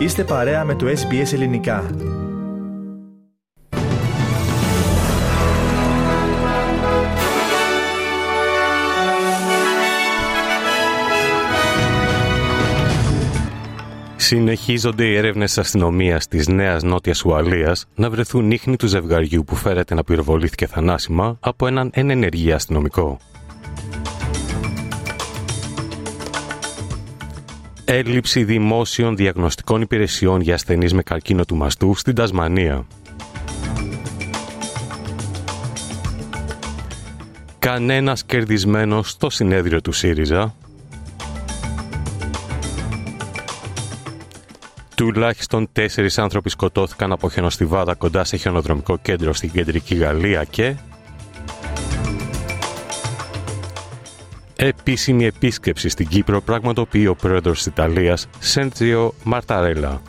Είστε παρέα με το SBS Ελληνικά. Συνεχίζονται οι έρευνες τη αστυνομίας της Νέας Νότιας Ουαλίας να βρεθούν ίχνη του ζευγαριού που φέρεται να πυροβολήθηκε θανάσιμα από έναν ενεργή αστυνομικό. Έλλειψη δημόσιων διαγνωστικών υπηρεσιών για ασθενείς με καρκίνο του μαστού στην Τασμανία. Κανένας κερδισμένος στο συνέδριο του ΣΥΡΙΖΑ. Τουλάχιστον τέσσερις άνθρωποι σκοτώθηκαν από χιονοστιβάδα κοντά σε χιονοδρομικό κέντρο στην κεντρική Γαλλία και... Επίσημη επίσκεψη στην Κύπρο πραγματοποιεί ο πρόεδρος της Ιταλίας, Σέντζιο Μαρταρέλα.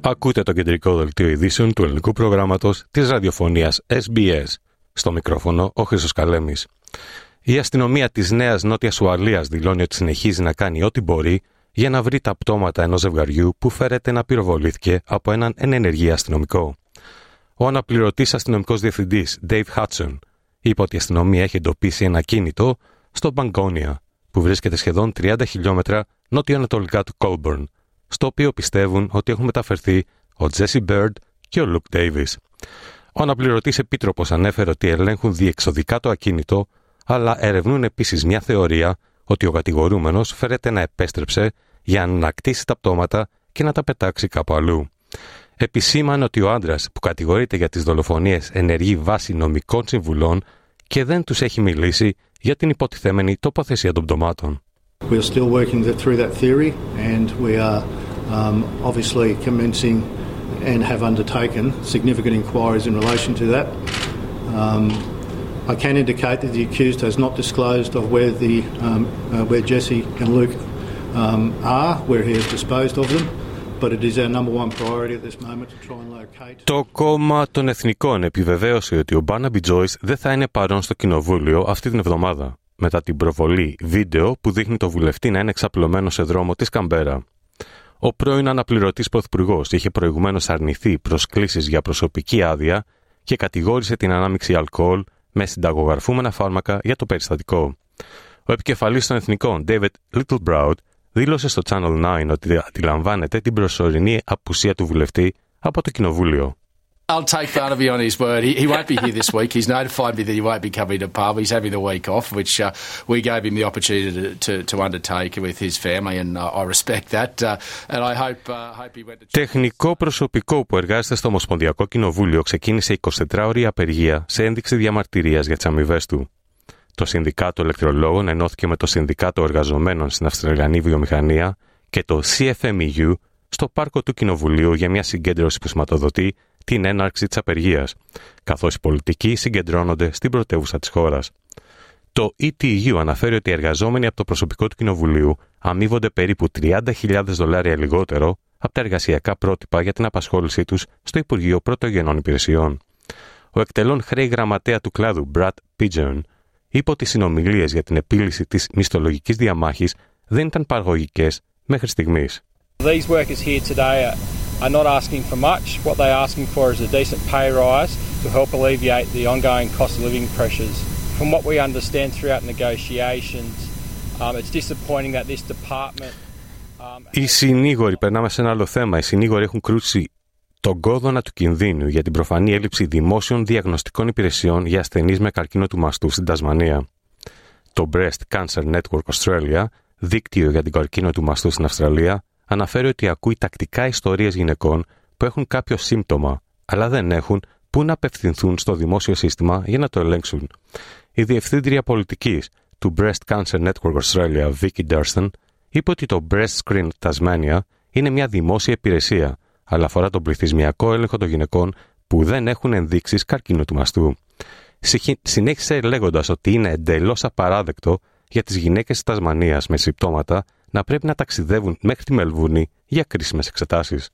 Ακούτε το κεντρικό δελτίο ειδήσεων του ελληνικού προγράμματος της ραδιοφωνίας SBS. Στο μικρόφωνο ο Χρήστος Καλέμης. Η αστυνομία της Νέας Νότιας Ουαλίας δηλώνει ότι συνεχίζει να κάνει ό,τι μπορεί για να βρει τα πτώματα ενός ζευγαριού που φέρεται να πυροβολήθηκε από έναν ενεργή αστυνομικό. Ο αναπληρωτής αστυνομικός διευθυντής Dave Hudson είπε ότι η αστυνομία έχει εντοπίσει ένα κίνητο στο Μπαγκόνια, που βρίσκεται σχεδόν 30 χιλιόμετρα νότιο-ανατολικά του Colburn, στο οποίο πιστεύουν ότι έχουν μεταφερθεί ο Jesse Bird και ο Luke Davis. Ο αναπληρωτής επίτροπος ανέφερε ότι ελέγχουν διεξοδικά το ακίνητο, αλλά ερευνούν επίσης μια θεωρία ότι ο κατηγορούμενος φέρεται να επέστρεψε για να ανακτήσει τα πτώματα και να τα πετάξει κάπου αλλού. Επισήμανε ότι ο άντρας που κατηγορείται για τις δολοφονίες ενεργεί βάσει νομικών συμβουλών και δεν τους έχει μιλήσει για την υποτιθέμενη τοποθεσία των πτωμάτων. We are still working through that theory and we are um, obviously commencing and have undertaken significant inquiries in relation to that. Um, I can indicate that the accused has not disclosed of where the um, uh, where Jesse and Luke um, are, where he has disposed of them. But it is our number one priority at this moment to try and locate. Το κόμμα των Εθνικών επιβεβαίωσε ότι ο Μπάναμπι Τζόις δεν θα είναι παρόν στο κοινοβούλιο αυτή την εβδομάδα, μετά την προβολή βίντεο που δείχνει το βουλευτή να είναι εξαπλωμένο σε δρόμο της Καμπέρα. Ο πρώην αναπληρωτής πρωθυπουργός είχε προηγουμένως αρνηθεί προσκλήσεις για προσωπική άδεια και κατηγόρησε την ανάμειξη αλκοόλ με συνταγογραφούμενα φάρμακα για το περιστατικό. Ο επικεφαλής των εθνικών, David Littlebroud, δήλωσε στο Channel 9 ότι αντιλαμβάνεται την προσωρινή απουσία του βουλευτή από το κοινοβούλιο. I'll take Barnaby on his word. He, he won't be here this week. He's notified me that he won't be coming to pub. He's having the week off, which uh, we gave him the opportunity to, to, to undertake with his family, and uh, I respect that. Uh, and I hope, uh, hope he went to... Τεχνικό προσωπικό που εργάζεται στο Ομοσπονδιακό Κοινοβούλιο ξεκίνησε 24ωρη απεργία σε ένδειξη διαμαρτυρίας για τις αμοιβές του. Το Συνδικάτο Ελεκτρολόγων ενώθηκε με το Συνδικάτο Εργαζομένων στην Αυστραλιανή Βιομηχανία και το CFMEU στο πάρκο του Κοινοβουλίου για μια συγκέντρωση που σηματοδοτεί την έναρξη της απεργίας, καθώς οι πολιτικοί συγκεντρώνονται στην πρωτεύουσα της χώρας. Το ETU αναφέρει ότι οι εργαζόμενοι από το προσωπικό του Κοινοβουλίου αμείβονται περίπου 30.000 δολάρια λιγότερο από τα εργασιακά πρότυπα για την απασχόλησή τους στο Υπουργείο Πρωτογενών Υπηρεσιών. Ο εκτελών χρέη γραμματέα του κλάδου, Brad Pigeon, είπε ότι οι συνομιλίες για την επίλυση της μισθολογικής διαμάχης δεν ήταν παραγωγικές μέχρι στιγμής. These workers here today are, are not asking for much. What they're asking for is a decent pay rise to help alleviate the ongoing cost of living pressures. From what we understand throughout negotiations, um, it's disappointing that this department. Um, Οι συνήγοροι, περνάμε σε ένα άλλο θέμα. Οι συνήγοροι έχουν κρούσει τον κόδωνα του κινδύνου για την προφανή έλλειψη δημόσιων διαγνωστικών υπηρεσιών για ασθενείς με καρκίνο του μαστού στην Τασμανία. Το Breast Cancer Network Australia, δίκτυο για την καρκίνο του μαστού στην Αυστραλία, αναφέρει ότι ακούει τακτικά ιστορίες γυναικών που έχουν κάποιο σύμπτωμα, αλλά δεν έχουν πού να απευθυνθούν στο δημόσιο σύστημα για να το ελέγξουν. Η διευθύντρια πολιτικής του Breast Cancer Network Australia, Vicky Durston, είπε ότι το Breast Screen Tasmania είναι μια δημόσια υπηρεσία αλλά αφορά τον πληθυσμιακό έλεγχο των γυναικών που δεν έχουν ενδείξεις καρκίνου του μαστού. Συνέχισε λέγοντας ότι είναι εντελώς απαράδεκτο για τις γυναίκες της Τασμανίας με συμπτώματα να πρέπει να ταξιδεύουν μέχρι τη Μελβούνη για κρίσιμες εξετάσεις.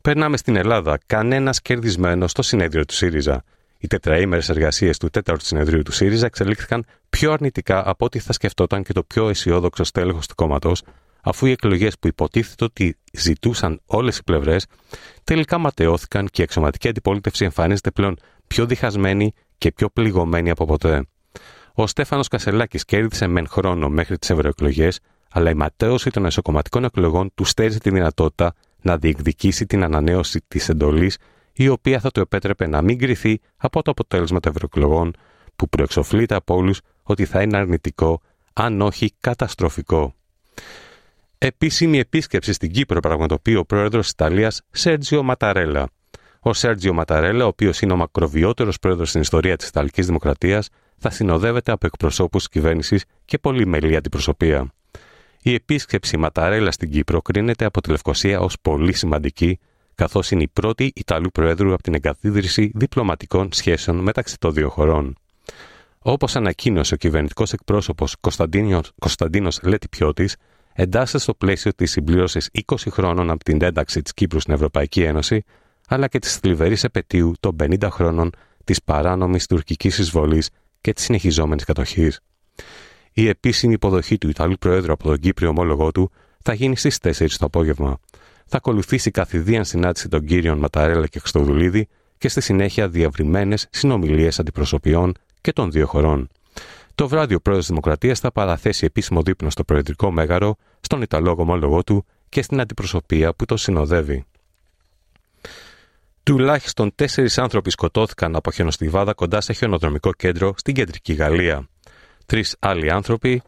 Περνάμε στην Ελλάδα. Κανένας κερδισμένος στο συνέδριο του ΣΥΡΙΖΑ. Οι τετραήμερες εργασίες του τέταρτου συνεδρίου του ΣΥΡΙΖΑ εξελίχθηκαν πιο αρνητικά από ό,τι θα σκεφτόταν και το πιο αισιόδοξο στέλεχος του κόμματος, αφού οι εκλογές που υποτίθεται ότι ζητούσαν όλες οι πλευρές, τελικά ματαιώθηκαν και η εξωματική αντιπολίτευση εμφανίζεται πλέον πιο διχασμένη και πιο πληγωμένη από ποτέ. Ο Στέφανος Κασελάκης κέρδισε μεν χρόνο μέχρι τις ευρωεκλογές, αλλά η ματέωση των εσωκομματικών εκλογών του στέριζε τη δυνατότητα να διεκδικήσει την ανανέωση της εντολής, η οποία θα του επέτρεπε να μην κρυθεί από το αποτέλεσμα των ευρωεκλογών, που προεξοφλείται από όλους ότι θα είναι αρνητικό, αν όχι καταστροφικό. Επίσημη επίσκεψη στην Κύπρο πραγματοποιεί ο πρόεδρος της Ιταλίας Σέρτζιο Ματαρέλα. Ο Σέρτζιο Ματαρέλα, ο οποίος είναι ο μακροβιότερος πρόεδρος στην ιστορία της Ιταλικής Δημοκρατίας, θα συνοδεύεται από εκπροσώπους της κυβέρνησης και πολυμελή αντιπροσωπεία. Η επίσκεψη Ματαρέλα στην Κύπρο κρίνεται από τη Λευκοσία ως πολύ σημαντική, καθώς είναι η πρώτη Ιταλού Προέδρου από την εγκαθίδρυση διπλωματικών σχέσεων μεταξύ των δύο χωρών. Όπως ανακοίνωσε ο κυβερνητικός εκπρόσωπος Κωνσταντίνος Λετιπιώτη, εντάσσεται στο πλαίσιο της συμπλήρωσης 20 χρόνων από την ένταξη της Κύπρου στην Ευρωπαϊκή Ένωση, αλλά και της θλιβερής επαιτίου των 50 χρόνων της παράνομης τουρκικής εισβολής και της συνεχιζόμενης κατοχής. Η επίσημη υποδοχή του Ιταλού Προέδρου από τον Κύπριο ομόλογό του θα γίνει στις 4 το απόγευμα. Θα ακολουθήσει καθηδίαν συνάντηση των κύριων Ματαρέλα και Χρυστοδουλίδη και στη συνέχεια διαβριμένε συνομιλίες αντιπροσωπιών και των δύο χωρών. Το βράδυ ο πρόεδρος Δημοκρατίας θα παραθέσει επίσημο δείπνο στο Προεδρικό Μέγαρο, στον Ιταλό ομόλογό του και στην αντιπροσωπεία που το συνοδεύει. Τουλάχιστον τέσσερις άνθρωποι σκοτώθηκαν από χιονοστιβάδα κοντά σε χιονοδρομικό κέντρο στην κεντρική Γαλλία. Τρεις άλλοι άνθρωποι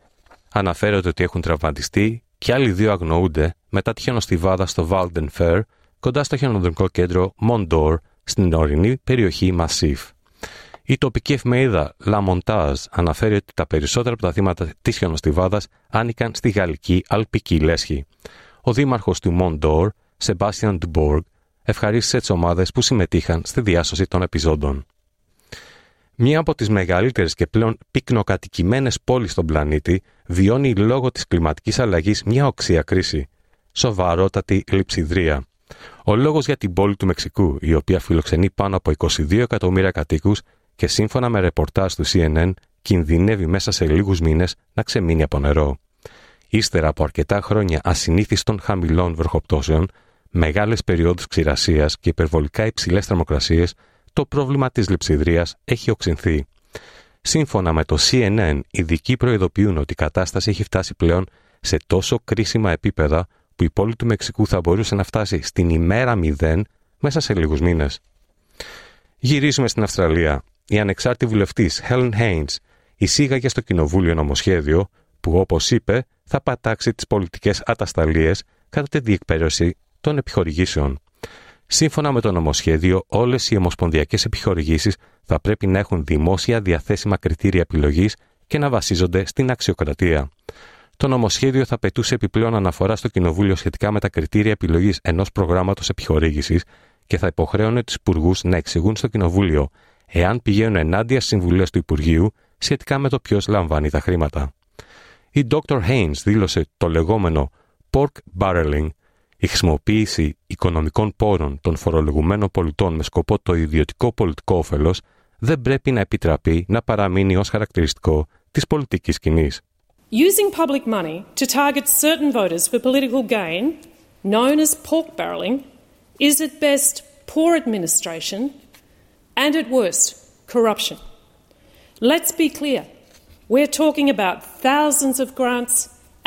αναφέρονται ότι έχουν τραυματιστεί και άλλοι δύο αγνοούνται μετά τη χιονοστιβάδα στο Valden Fair κοντά στο χιονοδρομικό κέντρο Mondor στην ορεινή περιοχή Massif. Η τοπική εφημερίδα La Montage αναφέρει ότι τα περισσότερα από τα θύματα της χιονοστιβάδας άνοικαν στη γαλλική αλπική λέσχη. Ο δήμαρχος του Mondor, Sebastian Dubourg, ευχαρίστησε τις ομάδες που συμμετείχαν στη διάσωση των επιζώντων. Μία από τις μεγαλύτερες και πλέον πυκνοκατοικημένες πόλεις στον πλανήτη βιώνει λόγω της κλιματικής αλλαγής μια οξία κρίση. Σοβαρότατη λειψιδρία. Ο λόγος για την πόλη του Μεξικού, η οποία φιλοξενεί πάνω από 22 εκατομμύρια κατοίκους και σύμφωνα με ρεπορτάζ του CNN κινδυνεύει μέσα σε λίγους μήνες να ξεμείνει από νερό. Ύστερα από αρκετά χρόνια ασυνήθιστων χαμηλών βροχοπτώσεων, μεγάλες περιόδους ξηρασίας και υπερβολικά υψηλές θερμοκρασίες, το πρόβλημα της λειψιδρίας έχει οξυνθεί. Σύμφωνα με το CNN, ειδικοί προειδοποιούν ότι η κατάσταση έχει φτάσει πλέον σε τόσο κρίσιμα επίπεδα που η πόλη του Μεξικού θα μπορούσε να φτάσει στην ημέρα 0 μέσα σε λίγους μήνες. Γυρίζουμε στην Αυστραλία. Η ανεξάρτητη βουλευτής Helen Haynes εισήγαγε στο Κοινοβούλιο νομοσχέδιο που, όπως είπε, θα πατάξει τις πολιτικές ατασταλίες κατά τη διεκπαιρέωση των επιχορηγήσεων. Σύμφωνα με το νομοσχέδιο, όλες οι ομοσπονδιακές επιχορηγήσεις θα πρέπει να έχουν δημόσια διαθέσιμα κριτήρια επιλογής και να βασίζονται στην αξιοκρατία. Το νομοσχέδιο θα πετούσε επιπλέον αναφορά στο Κοινοβούλιο σχετικά με τα κριτήρια επιλογής ενός προγράμματος επιχορήγησης και θα υποχρέωνε τους υπουργούς να εξηγούν στο Κοινοβούλιο εάν πηγαίνουν ενάντια στις συμβουλές του Υπουργείου σχετικά με το ποιος λαμβάνει τα χρήματα. Η Dr. Haynes δήλωσε το λεγόμενο pork barreling η χρησιμοποίηση οικονομικών πόρων των φορολογουμένων πολιτών με σκοπό το ιδιωτικό πολιτικό όφελο δεν πρέπει να επιτραπεί να παραμείνει ω χαρακτηριστικό τη πολιτική κοινή. Using public money to target certain voters for political gain, known as pork barreling, is at best poor administration and at worst corruption. Let's be clear we're talking about thousands of grants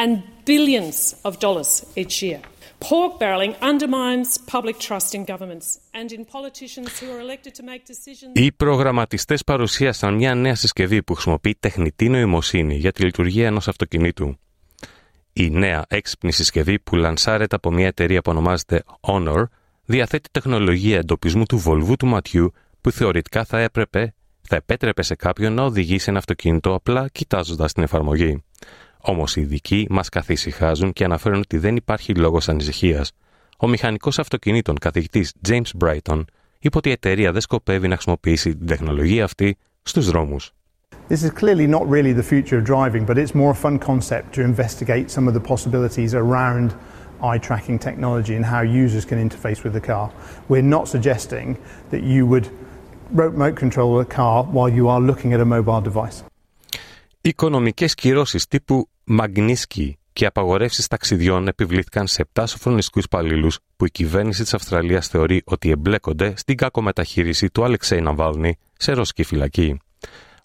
and billions of dollars each year. Pork barreling undermines public trust in governments and in politicians who are elected to make decisions. Οι προγραμματιστές παρουσίασαν μια νέα συσκευή που χρησιμοποιεί τεχνητή νοημοσύνη για τη λειτουργία ενός αυτοκινήτου. Η νέα έξυπνη συσκευή που λανσάρεται από μια εταιρεία που ονομάζεται Honor διαθέτει τεχνολογία εντοπισμού του βολβού του ματιού που θεωρητικά θα έπρεπε θα επέτρεπε σε κάποιον να οδηγήσει ένα αυτοκίνητο απλά κοιτάζοντας την εφαρμογή. Όμω οι ειδικοί μα καθησυχάζουν και αναφέρουν ότι δεν υπάρχει λόγο ανησυχία. Ο μηχανικό αυτοκινήτων καθηγητή James Brighton είπε ότι η εταιρεία δεν σκοπεύει να χρησιμοποιήσει την τεχνολογία αυτή στου δρόμου. This is clearly not really the future of driving, but it's more a fun concept to investigate some of the possibilities around eye tracking technology and how users can interface with the car. We're not suggesting that you would remote control a car while you are looking at a mobile device. Οικονομικές κυρώσεις τύπου Magnitsky και απαγορεύσεις ταξιδιών επιβλήθηκαν σε 7 σοφρονιστικού υπαλλήλους που η κυβέρνηση της Αυστραλίας θεωρεί ότι εμπλέκονται στην κακομεταχείριση του Αλεξέη Ναβάλνη σε ρωσική φυλακή.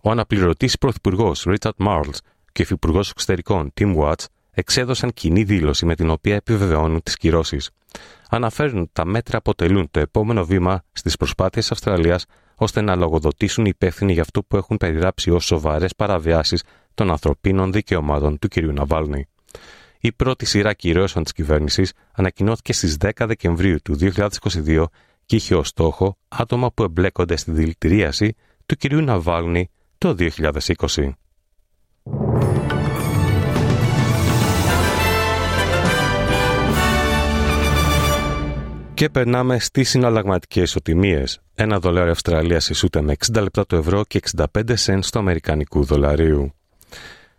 Ο αναπληρωτής πρωθυπουργός Ρίτσαρτ Μάρλς και ο υφυπουργός εξωτερικών Τιμ Watts εξέδωσαν κοινή δήλωση με την οποία επιβεβαιώνουν τις κυρώσεις. Αναφέρουν ότι τα μέτρα αποτελούν το επόμενο βήμα στις προσπάθειες Αυστραλίας ώστε να λογοδοτήσουν οι υπεύθυνοι για αυτό που έχουν περιγράψει ως σοβαρές παραβιάσεις των ανθρωπίνων δικαιωμάτων του κ. Ναβάλνη. Η πρώτη σειρά κυρώσεων της κυβέρνησης ανακοινώθηκε στις 10 Δεκεμβρίου του 2022 και είχε ως στόχο άτομα που εμπλέκονται στη δηλητηρίαση του κ. Ναβάλνη το 2020. Και περνάμε στις συναλλαγματικές ισοτιμίε. Ένα δολάριο Αυστραλίας ισούται με 60 λεπτά του ευρώ και 65 σέντ του Αμερικανικού δολαρίου.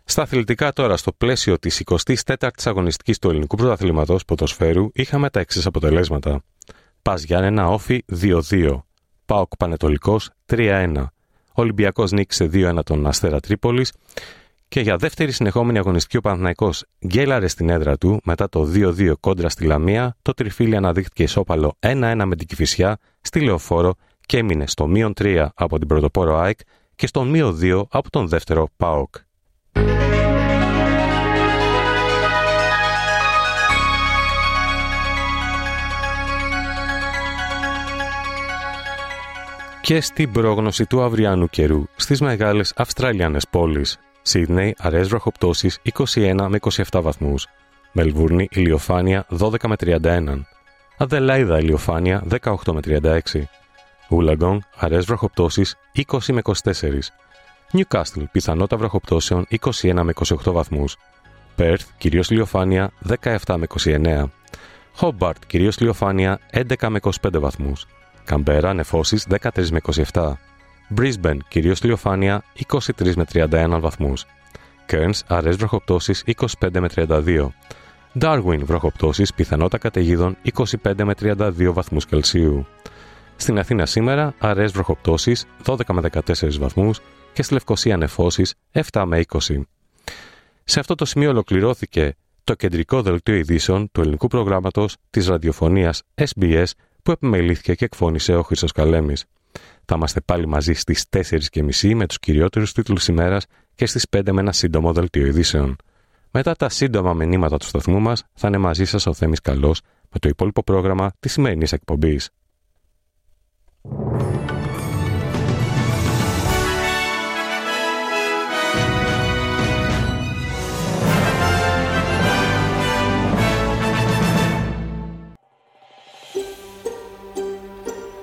Στα αθλητικά τώρα, στο πλαίσιο της 24η αγωνιστικής του ελληνικού πρωταθλήματος ποδοσφαίρου, είχαμε τα εξής αποτελέσματα. Πας Γιάννενα Όφη 2-2. Πάοκ Πανετολικός 3-1. Ολυμπιακός νίκησε 2-1 τον Αστέρα Τρίπολης. Και για δεύτερη συνεχόμενη αγωνιστική ο Παναθναϊκό γκέλαρε στην έδρα του μετά το 2-2 κόντρα στη Λαμία. Το τριφύλι αναδείχθηκε ισόπαλο 1-1 με την Κυφυσιά στη Λεωφόρο και έμεινε στο μείον 3 από την πρωτοπόρο ΑΕΚ και στο μείον 2 από τον δεύτερο ΠΑΟΚ. Και στην πρόγνωση του αυριανού καιρού στις μεγάλες Αυστραλιάνες πόλεις. Σίδνεϊ, αραιές βροχοπτώσεις 21 με 27 βαθμούς. Μελβούρνη, ηλιοφάνεια 12 με 31. Αδελάιδα, ηλιοφάνεια 18 με 36. Ούλαγκονγκ, αραιές βροχοπτώσεις 20 με 24. Νιουκάστλ, πιθανότητα βροχοπτώσεων 21 με 28 βαθμούς. Πέρθ, κυρίως ηλιοφάνεια 17 με 29. Χόμπαρτ, κυρίως ηλιοφάνεια 11 με 25 βαθμούς. Καμπέρα, νεφώσεις 13 με 27. Brisbane, κυρίως ηλιοφάνεια 23 με 31 βαθμούς. Cairns, αραιές βροχοπτώσεις 25 με 32. Darwin, βροχοπτώσεις, πιθανότητα καταιγίδων 25 με 32 βαθμούς Κελσίου. Στην Αθήνα σήμερα, αραιές βροχοπτώσεις 12 με 14 βαθμούς και στη Λευκοσία νεφώσεις 7 με 20. Σε αυτό το σημείο ολοκληρώθηκε το κεντρικό δελτίο ειδήσεων του ελληνικού προγράμματος της ραδιοφωνίας SBS που επιμελήθηκε και εκφώνησε ο Χρήστος Καλέμης. Θα είμαστε πάλι μαζί στις 4.30 με τους κυριότερους τίτλους ημέρας και στις 5 με ένα σύντομο δελτίο ειδήσεων. Μετά τα σύντομα μηνύματα του σταθμού μας θα είναι μαζί σας ο Θέμης Καλός με το υπόλοιπο πρόγραμμα της σημερινής εκπομπής.